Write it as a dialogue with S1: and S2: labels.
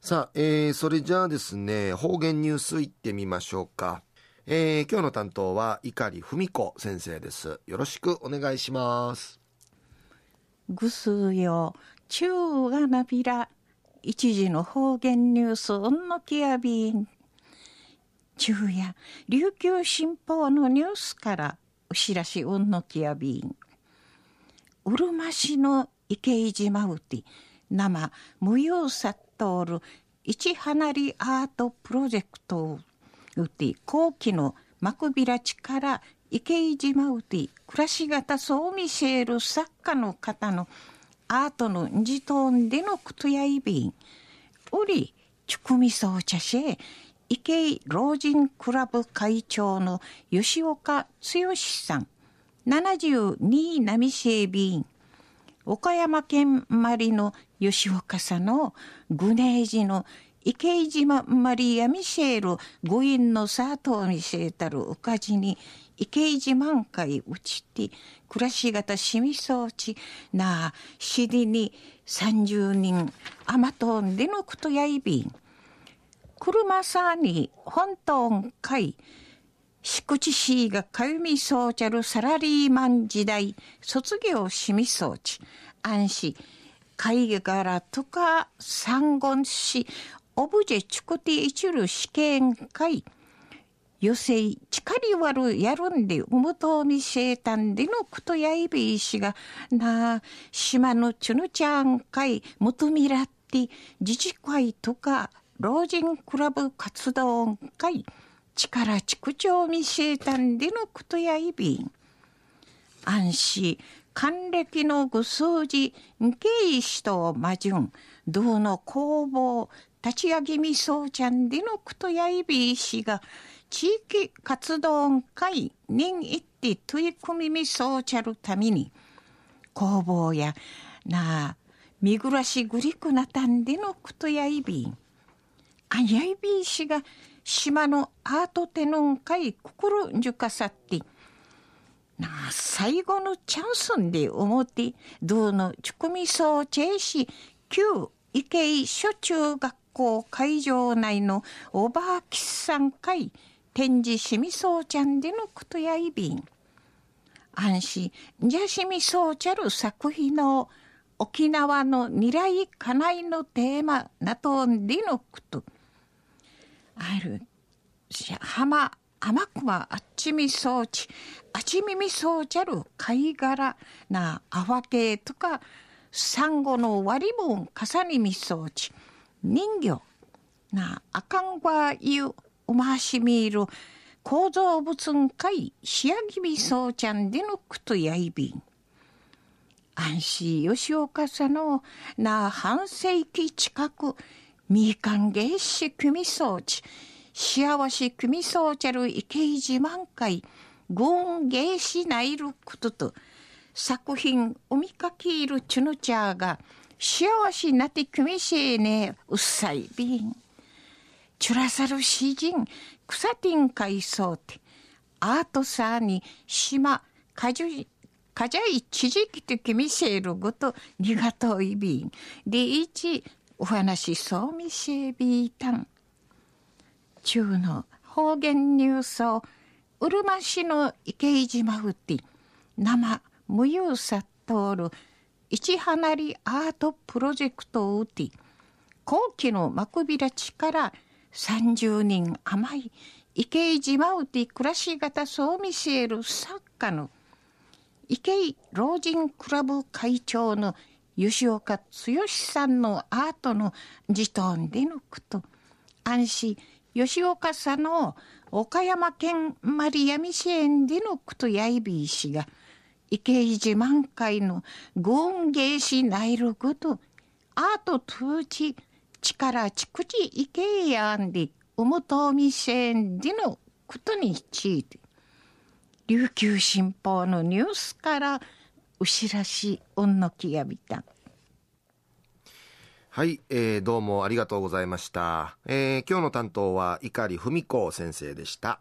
S1: さあ、えー、それじゃあですね、方言ニュースいってみましょうか。えー、今日の担当は碇文子先生です。よろしくお願いします。
S2: ぐすよ、中がなびら、一時の方言ニュース、うんのきやびん。昼夜、琉球新報のニュースから、お知らしうんのきやびん。うるま市の池井島うて、生、無用さっとおる、一離りアートプロジェクトうて、後期の幕びらちから池井島うて、暮らし方そう見せる作家の方のアートのじとんでのくとやいびん。うり、ちくみそうちゃし、池井老人クラブ会長の吉岡剛さん、72波整備員、岡山県まりの吉岡さんのグネージの池井島マリア・ミシェル五院の佐藤ミシェたるおかじに池井島会うちて暮らし方しみそうちなあしりに三十人あまとんでのくとやいびん。車さに本当んかい敷地市がかゆみそうちゃるサラリーマン時代卒業しみそうち。安心。会柄とか三言しオブジェチクティ一る試験会余生力悪やるんでうむとみせたんでのくとやいびいしがなあ島のちゅぬちゃん会むとみらって自治会とか老人クラブ活動会力畜長みせたんでのくとやいびん。安心。還暦のぐ数字、んけいしとまじゅん、どの工房、立ち上げみそうちゃんでのくとやいびいしが、地域活動会人一って取り組みみそうちゃるために、工房や、なあ、見暮らしぐりくなたんでのくとやいびん。あやいびいしが、島のアートテノン会心んじゅかさって、な、最後のチャンスんで思って、どうのちくみそうチェし、旧池井初中学校会場内のおばあきさん会展示しみそうちゃんでのことやいびん。安心、じゃしみそうちゃる作品の沖縄の未来かないのテーマなとんでのこと。ある、浜甘くはあっちみそうち、あちみみそうちゃる貝殻なあわけとか、サンゴの割り分かさにみそうち、人形なあかんわゆおましみる構造物んかい仕上げみそうちゃんでのくとやいびん。安心吉岡さんのな半世紀近くみかんげしくみそうち、幸せ組そうちゃる池井自慢会、軍芸しないることと、作品おみかけいるちゅぬちゃが、幸せなて組しえねうっさいびん。ちゅらさる詩人、草てんかいそうて、アートさに島、かじかじゃいちじきて組しえるごと、にがといびん。でいち、お話そうみせえびたん。中の方言ニュースをうるま市の池井島うて生無有さ通る一離りアートプロジェクトをうて後期の幕びらちから30人余い池井島うて暮らし方そう見せる作家の池井老人クラブ会長の吉岡剛さんのアートの自ンでのこと。安心。吉岡さんの岡山県マリアミシエンでのクトヤイビー氏が池井自慢会の軍芸師内力とアート通知力ちくち池井やんでうむとみせんでのことについて琉球新報のニュースからうしらしうんのきやびた。
S1: はい、えー、どうもありがとうございました。えー、今日の担当は碇文子先生でした。